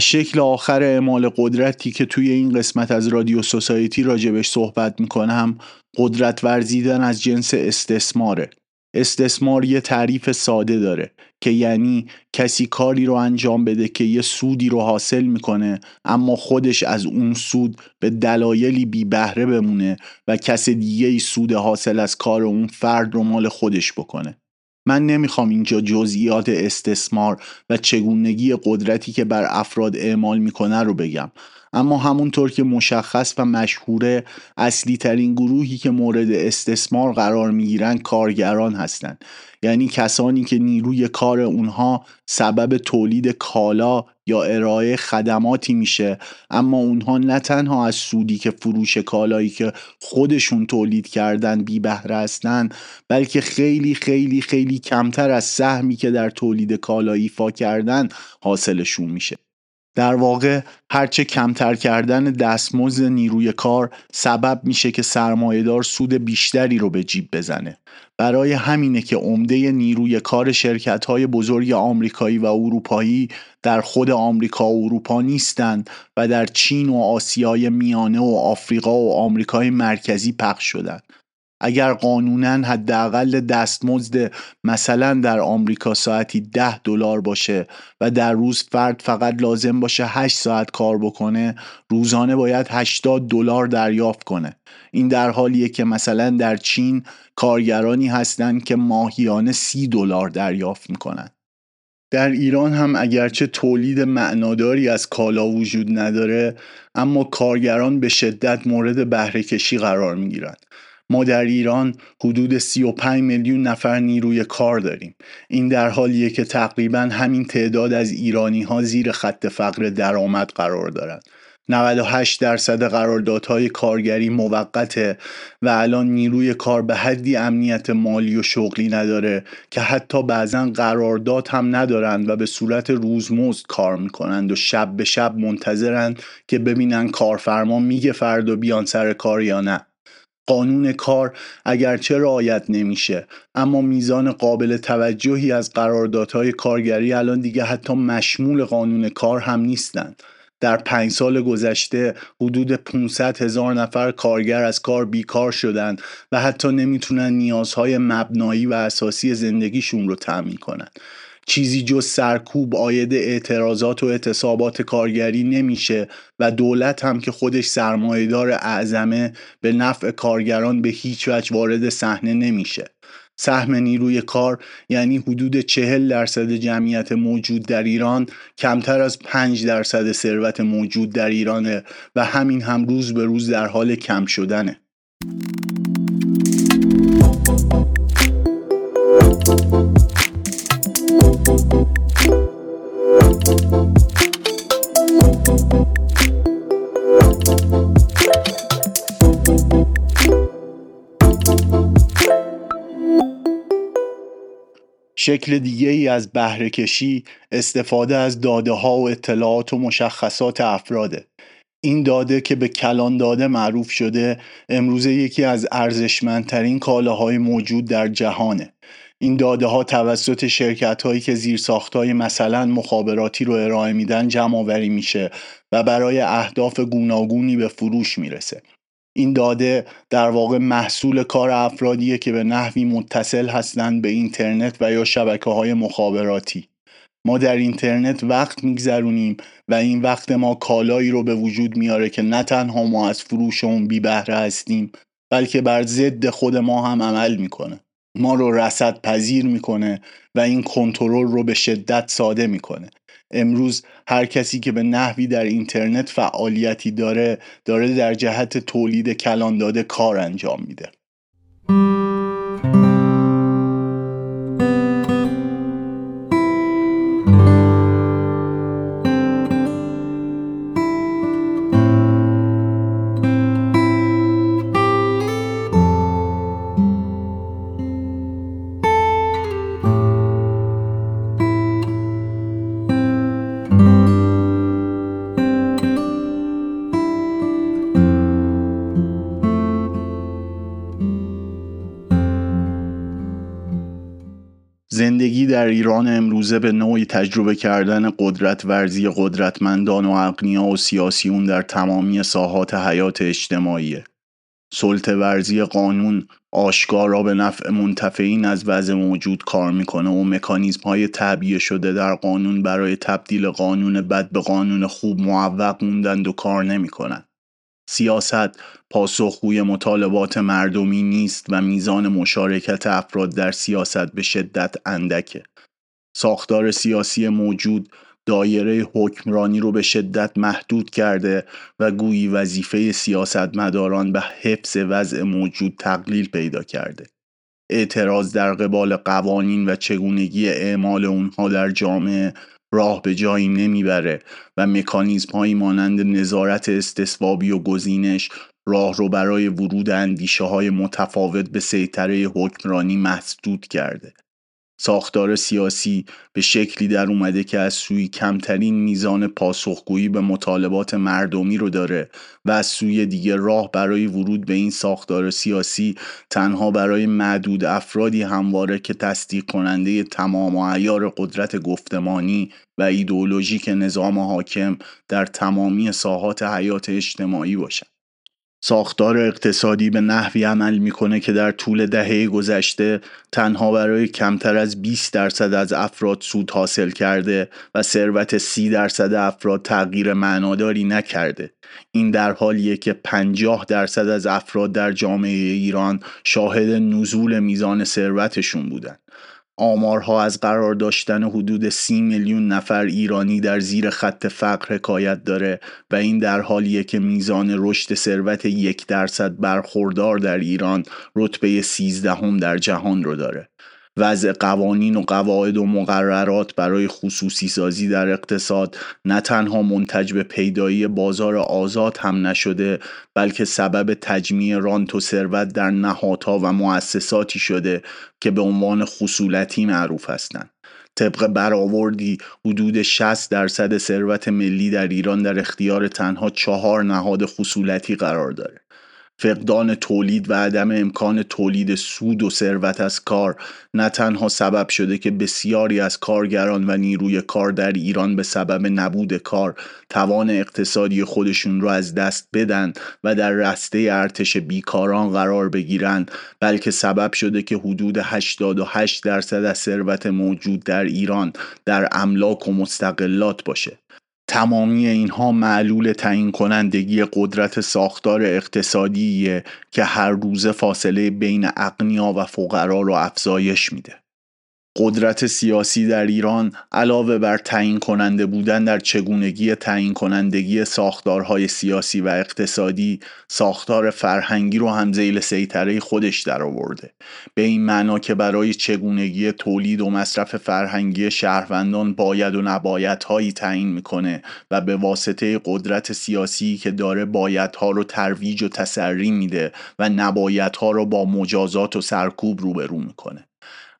شکل آخر اعمال قدرتی که توی این قسمت از رادیو سوسایتی راجبش صحبت می‌کنم قدرت ورزیدن از جنس استثماره. استثمار یه تعریف ساده داره که یعنی کسی کاری رو انجام بده که یه سودی رو حاصل می‌کنه اما خودش از اون سود به دلایلی بی بهره بمونه و کس دیگه ای سود حاصل از کار اون فرد رو مال خودش بکنه. من نمی‌خوام اینجا جزئیات استثمار و چگونگی قدرتی که بر افراد اعمال می‌کنه رو بگم. اما همونطور که مشخص و مشهوره اصلی ترین گروهی که مورد استثمار قرار می‌گیرن کارگران هستند یعنی کسانی که نیروی کار اونها سبب تولید کالا یا ارائه خدماتی میشه. اما اونها نه تنها از سودی که فروش کالایی که خودشون تولید کردن بی بهره هستن بلکه خیلی خیلی خیلی کمتر از سهمی که در تولید کالا ایفا کردن حاصلشون میشه. در واقع هرچه کمتر کردن دستمزد نیروی کار سبب میشه که سرمایهدار سود بیشتری رو به جیب بزنه. برای همینه که عمده نیروی کار شرکت های بزرگ آمریکایی و اروپایی در خود آمریکا و اروپا نیستند و در چین و آسیای میانه و آفریقا و آمریکای مرکزی پخش شدند. اگر قانونا حداقل دستمزد مثلا در آمریکا ساعتی ده دلار باشه و در روز فرد فقط لازم باشه 8 ساعت کار بکنه روزانه باید 80 دلار دریافت کنه. این در حالیه که مثلا در چین کارگرانی هستند که ماهیانه 30 دلار دریافت می‌کنن. در ایران هم اگرچه تولید معناداری از کالا وجود نداره اما کارگران به شدت مورد بهره کشی قرار می‌گیرند. ما در ایران حدود 35 میلیون نفر نیروی کار داریم. این در حالیه که تقریبا همین تعداد از ایرانی ها زیر خط فقر درآمد قرار دارند. 98 درصد قراردادهای کارگری موقته و الان نیروی کار به حدی امنیت مالی و شغلی نداره که حتی بعضا قرارداد هم ندارند و به صورت روزمزد کار می‌کنند و شب به شب منتظرند که ببینن کارفرما میگه فردا بیان سر کار یا نه. قانون کار اگرچه رعایت نمیشه اما میزان قابل توجهی از قراردادهای کارگری الان دیگه حتی مشمول قانون کار هم نیستند. در پنج سال گذشته حدود 500 هزار نفر کارگر از کار بیکار شدند و حتی نمی‌تونن نیازهای مبنایی و اساسی زندگیشون رو تأمین کنند چیزی جز سرکوب آید اعتراضات و اعتصابات کارگری نمیشه و دولت هم که خودش سرمایهدار اعظمه به نفع کارگران به هیچ وجه وارد صحنه نمیشه. سهم نیروی کار یعنی حدود چهل درصد جمعیت موجود در ایران کمتر از پنج درصد ثروت موجود در ایرانه و همین هم روز به روز در حال کم شدنه. شکل دیگه ای از بهره کشی استفاده از داده ها و اطلاعات و مشخصات افراده. این داده که به کلان داده معروف شده امروزه یکی از ارزشمندترین کالاهای موجود در جهانه. این داده ها توسط شرکت هایی که زیر های مثلا مخابراتی رو ارائه میدن جمع آوری میشه و برای اهداف گوناگونی به فروش می‌رسه. این داده در واقع محصول کار افرادیه که به نحوی متصل هستند به اینترنت و یا شبکه های مخابراتی. ما در اینترنت وقت میگذرونیم و این وقت ما کالایی رو به وجود میاره که نه تنها ما از فروش اون بی بهره هستیم بلکه بر ضد خود ما هم عمل می‌کنه. ما رو رسد پذیر می‌کنه و این کنترل رو به شدت ساده می‌کنه. امروز هر کسی که به نحوی در اینترنت فعالیتی داره داره در جهت تولید کلان داده کار انجام میده. امروزه به نوعی تجربه کردن قدرت ورزی قدرتمندان و اقنیا و سیاسیون در تمامی ساحات حیات اجتماعیه. سلطه ورزی قانون آشکارا به نفع منتفعین از وضع موجود کار می‌کنه و مکانیزم های تعبیه شده در قانون برای تبدیل قانون بد به قانون خوب معوق موندند و کار نمی‌کنند. سیاست پاسخگوی مطالبات مردمی نیست و میزان مشارکت افراد در سیاست به شدت اندکه. ساختار سیاسی موجود دایره حکمرانی رو به شدت محدود کرده و گویی وظیفه سیاستمداران به حفظ وضع موجود تقلیل پیدا کرده. اعتراض در قبال قوانین و چگونگی اعمال اونها در جامعه راه به جایی نمی‌بره و مکانیزم هایی مانند نظارت استصوابی و گزینش راه رو برای ورود اندیشه های متفاوت به سیطره حکمرانی مسدود کرده. ساختار سیاسی به شکلی در اومده که از سوی کمترین میزان پاسخگویی به مطالبات مردمی رو داره و از سوی دیگه راه برای ورود به این ساختار سیاسی تنها برای معدود افرادی همواره که تصدیق کننده تمام عیار قدرت گفتمانی و ایدئولوژیک نظام حاکم در تمامی ساحات حیات اجتماعی باشند. ساختار اقتصادی به نحوی عمل می‌کنه که در طول دهه گذشته تنها برای کمتر از 20 درصد از افراد سود حاصل کرده و ثروت 30 درصد افراد تغییر معناداری نکرده. این در حالیه که 50 درصد از افراد در جامعه ایران شاهد نزول میزان ثروتشون بودن. آمارها از قرار داشتن حدود سی میلیون نفر ایرانی در زیر خط فقر حکایت داره و این در حالیه که میزان رشد ثروت یک درصد برخوردار در ایران رتبه سیزدهم در جهان رو داره. وضع قوانین و قواعد و مقررات برای خصوصی سازی در اقتصاد نه تنها منتج به پیدایی بازار آزاد هم نشده بلکه سبب تجمیع رانت و ثروت در نهادها و مؤسساتی شده که به عنوان خصولتی معروف هستند. طبق برآوردی حدود 60 درصد ثروت ملی در ایران در اختیار تنها چهار نهاد خصولتی قرار داره. فقدان تولید و عدم امکان تولید سود و ثروت از کار. نه تنها سبب شده که بسیاری از کارگران و نیروی کار در ایران به سبب نبود کار توان اقتصادی خودشون را از دست بدن و در رسته ارتش بیکاران قرار بگیرند بلکه سبب شده که حدود 88 درصد از ثروت موجود در ایران در املاک و مستقلات باشه. تمامی اینها معلول تعیین کنندگی قدرت ساختار اقتصادیه که هر روزه فاصله بین اقنیا و فقرا رو افزایش میده. قدرت سیاسی در ایران علاوه بر تعیین کننده بودن در چگونگی تعیین کنندگی ساختارهای سیاسی و اقتصادی ساختار فرهنگی رو هم زیل سیطره خودش درآورده به این معنا که برای چگونگی تولید و مصرف فرهنگی شهروندان باید و نبایدهایی تعیین می‌کنه و به واسطه قدرت سیاسی که داره بایدها رو ترویج و تسری میده و نبایدها رو با مجازات و سرکوب روبرو می‌کنه.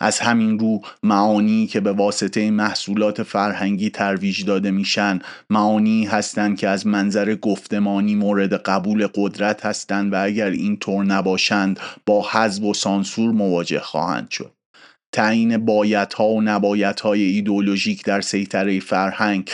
از همین رو معانی که به واسطه محصولات فرهنگی ترویج داده میشن. معانی هستند که از منظر گفتمانی مورد قبول قدرت هستند و اگر این طور نباشند با حذف و سانسور مواجه خواهند شد. تعیین بایدها و نبایدهای ایدولوژیک در سیطره فرهنگ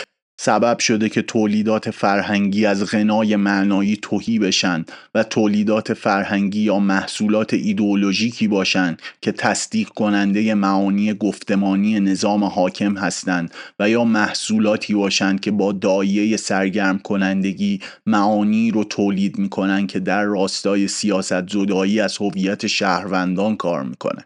سبب شده که تولیدات فرهنگی از غنای معنایی توهی بشن و تولیدات فرهنگی یا محصولات ایدئولوژیکی باشند که تصدیق کننده معانی گفتمانی نظام حاکم هستند و یا محصولاتی باشند که با دایه سرگرم کنندگی معانی رو تولید می‌کنن که در راستای سیاست زدایی از هویت شهروندان کار می‌کنه.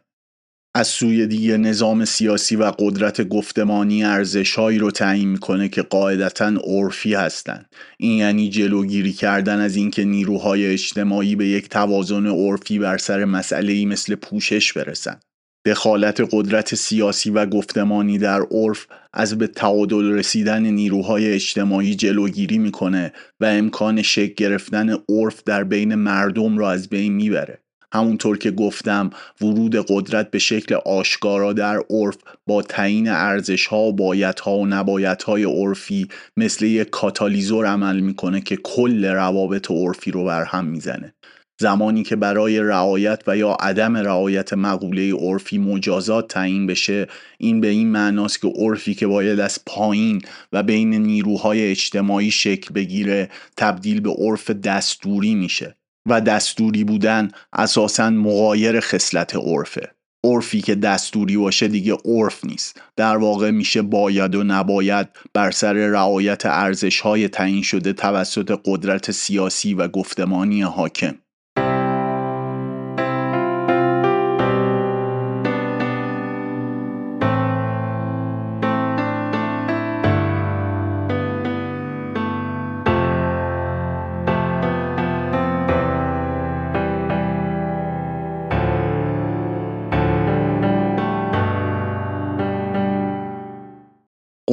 از سوی دیگه نظام سیاسی و قدرت گفتمانی ارزشهایی رو تعیین می‌کنه که قاعدتا عرفی هستند. این یعنی جلوگیری کردن از اینکه نیروهای اجتماعی به یک توازن عرفی بر سر مسئله مثل پوشش برسن. دخالت قدرت سیاسی و گفتمانی در عرف از به تعادل رسیدن نیروهای اجتماعی جلوگیری می‌کنه و امکان شکل گرفتن عرف در بین مردم را از بین می‌بره. همونطور که گفتم ورود قدرت به شکل آشکارا در عرف با تعیین ارزش ها و بایت ها و نبایت های عرفی مثل یک کاتالیزور عمل می‌کنه که کل روابط عرفی رو بر هم می‌زنه. زمانی که برای رعایت و یا عدم رعایت مقوله عرفی مجازات تعیین بشه این به این معناست که عرفی که باید از پایین و بین نیروهای اجتماعی شکل بگیره تبدیل به عرف دستوری میشه. و دستوری بودن اساسا مغایر خصلت عرفه. عرفی که دستوری باشه دیگه عرف نیست. در واقع میشه باید و نباید بر سر رعایت ارزش های تعیین شده توسط قدرت سیاسی و گفتمانی حاکم.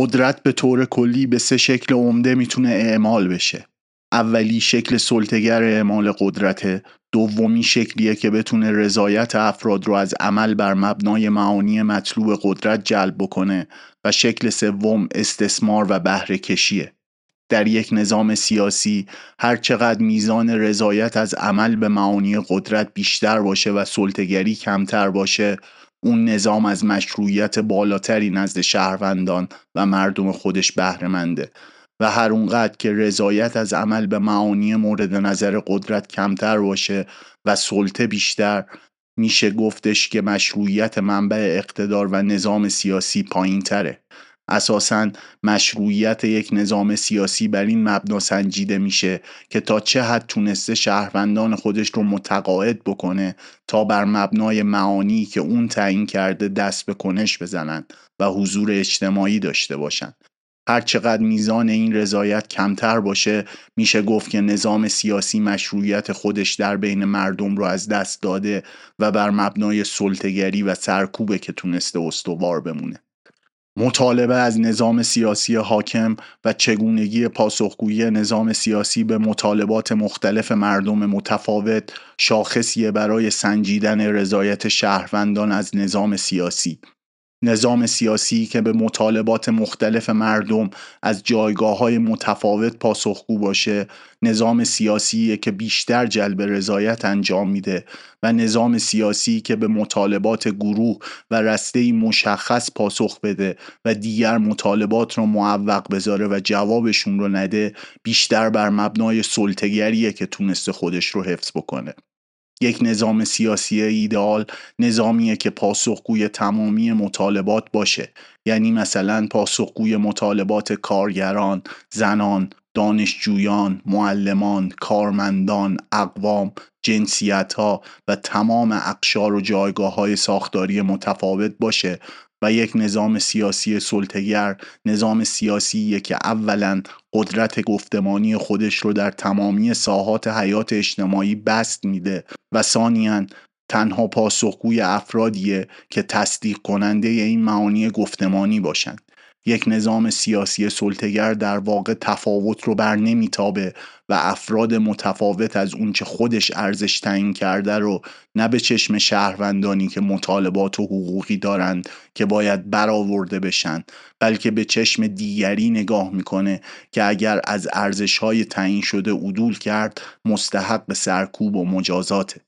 قدرت به طور کلی به سه شکل عمده می‌تونه اعمال بشه. اولی شکل سلطگر اعمال قدرته دومی شکلیه که بتونه رضایت افراد رو از عمل بر مبنای معانی مطلوب قدرت جلب بکنه و شکل سوم استثمار و بهره کشیه. در یک نظام سیاسی هر چقدر میزان رضایت از عمل به معانی قدرت بیشتر باشه و سلطگری کمتر باشه اون نظام از مشروعیت بالاتری نزد شهروندان و مردم خودش بهرهمنده و هر اونقدر که رضایت از عمل به معانی مورد نظر قدرت کمتر باشه و سلطه بیشتر میشه گفتش که مشروعیت منبع اقتدار و نظام سیاسی پایین تره اساسا مشروعیت یک نظام سیاسی بر این مبنا سنجیده میشه که تا چه حد تونسته شهروندان خودش رو متقاعد بکنه تا بر مبنای معانی که اون تعیین کرده دست به کنش بزنن و حضور اجتماعی داشته باشن. هر چقدر میزان این رضایت کمتر باشه میشه گفت که نظام سیاسی مشروعیت خودش در بین مردم رو از دست داده و بر مبنای سلطگری و سرکوبه که تونسته استوار بمونه. مطالبه از نظام سیاسی حاکم و چگونگی پاسخگویی نظام سیاسی به مطالبات مختلف مردم متفاوت شاخصیه برای سنجیدن رضایت شهروندان از نظام سیاسی. نظام سیاسی که به مطالبات مختلف مردم از جایگاه های متفاوت پاسخگو باشه نظام سیاسی که بیشتر جلب رضایت انجام میده و نظام سیاسی که به مطالبات گروه و رسته مشخص پاسخ بده و دیگر مطالبات رو معوق بذاره و جوابشون رو نده بیشتر بر مبنای سلطگریه که تونسته خودش رو حفظ بکنه. یک نظام سیاسی ایدئال نظامیه که پاسخگوی تمامی مطالبات باشه. یعنی مثلا پاسخگوی مطالبات کارگران، زنان، دانشجویان، معلمان، کارمندان، اقوام، جنسیت ها و تمام اقشار و جایگاه های ساختاری متفاوت باشه. و یک نظام سیاسی سلطگر نظام سیاسی که اولا قدرت گفتمانی خودش رو در تمامی ساحات حیات اجتماعی بست میده و ثانیا تنها پاسخگوی افرادیه که تصدیق کننده این معانی گفتمانی باشند یک نظام سیاسی سلطگر در واقع تفاوت رو بر نمیتابه و افراد متفاوت از اونچه خودش ارزش تعیین کرده رو نه به چشم شهروندانی که مطالبات و حقوقی دارند که باید برآورده بشن بلکه به چشم دیگری نگاه می‌کنه که اگر از ارزش های تعیین شده عدول کرد مستحق سرکوب و مجازاته.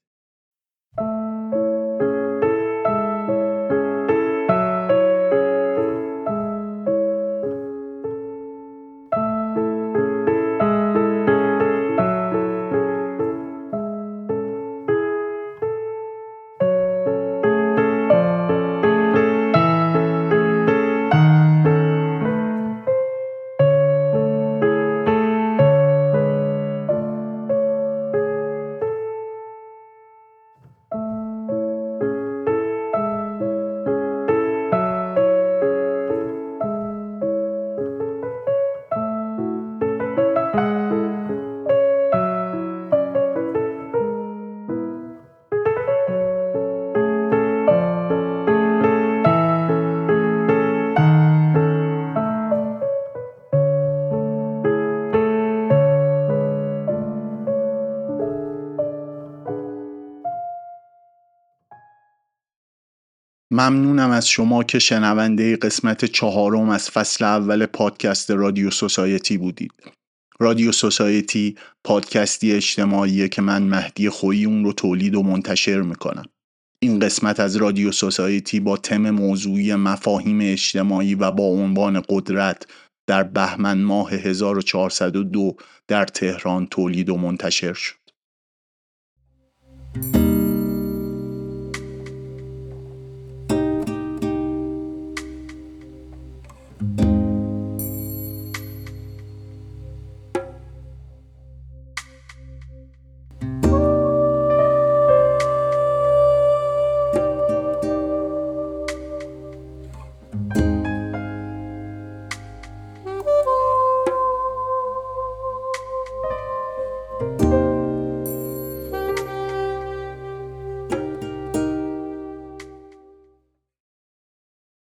ممنونم از شما که شنونده قسمت چهارم از فصل اول پادکست رادیو سوسایتی بودید. رادیو سوسایتی پادکستی اجتماعیه که من مهدی خویی اون رو تولید و منتشر می‌کنم. این قسمت از رادیو سوسایتی با تم موضوعی مفاهیم اجتماعی و با عنوان قدرت در بهمن ماه 1402 در تهران تولید و منتشر شد.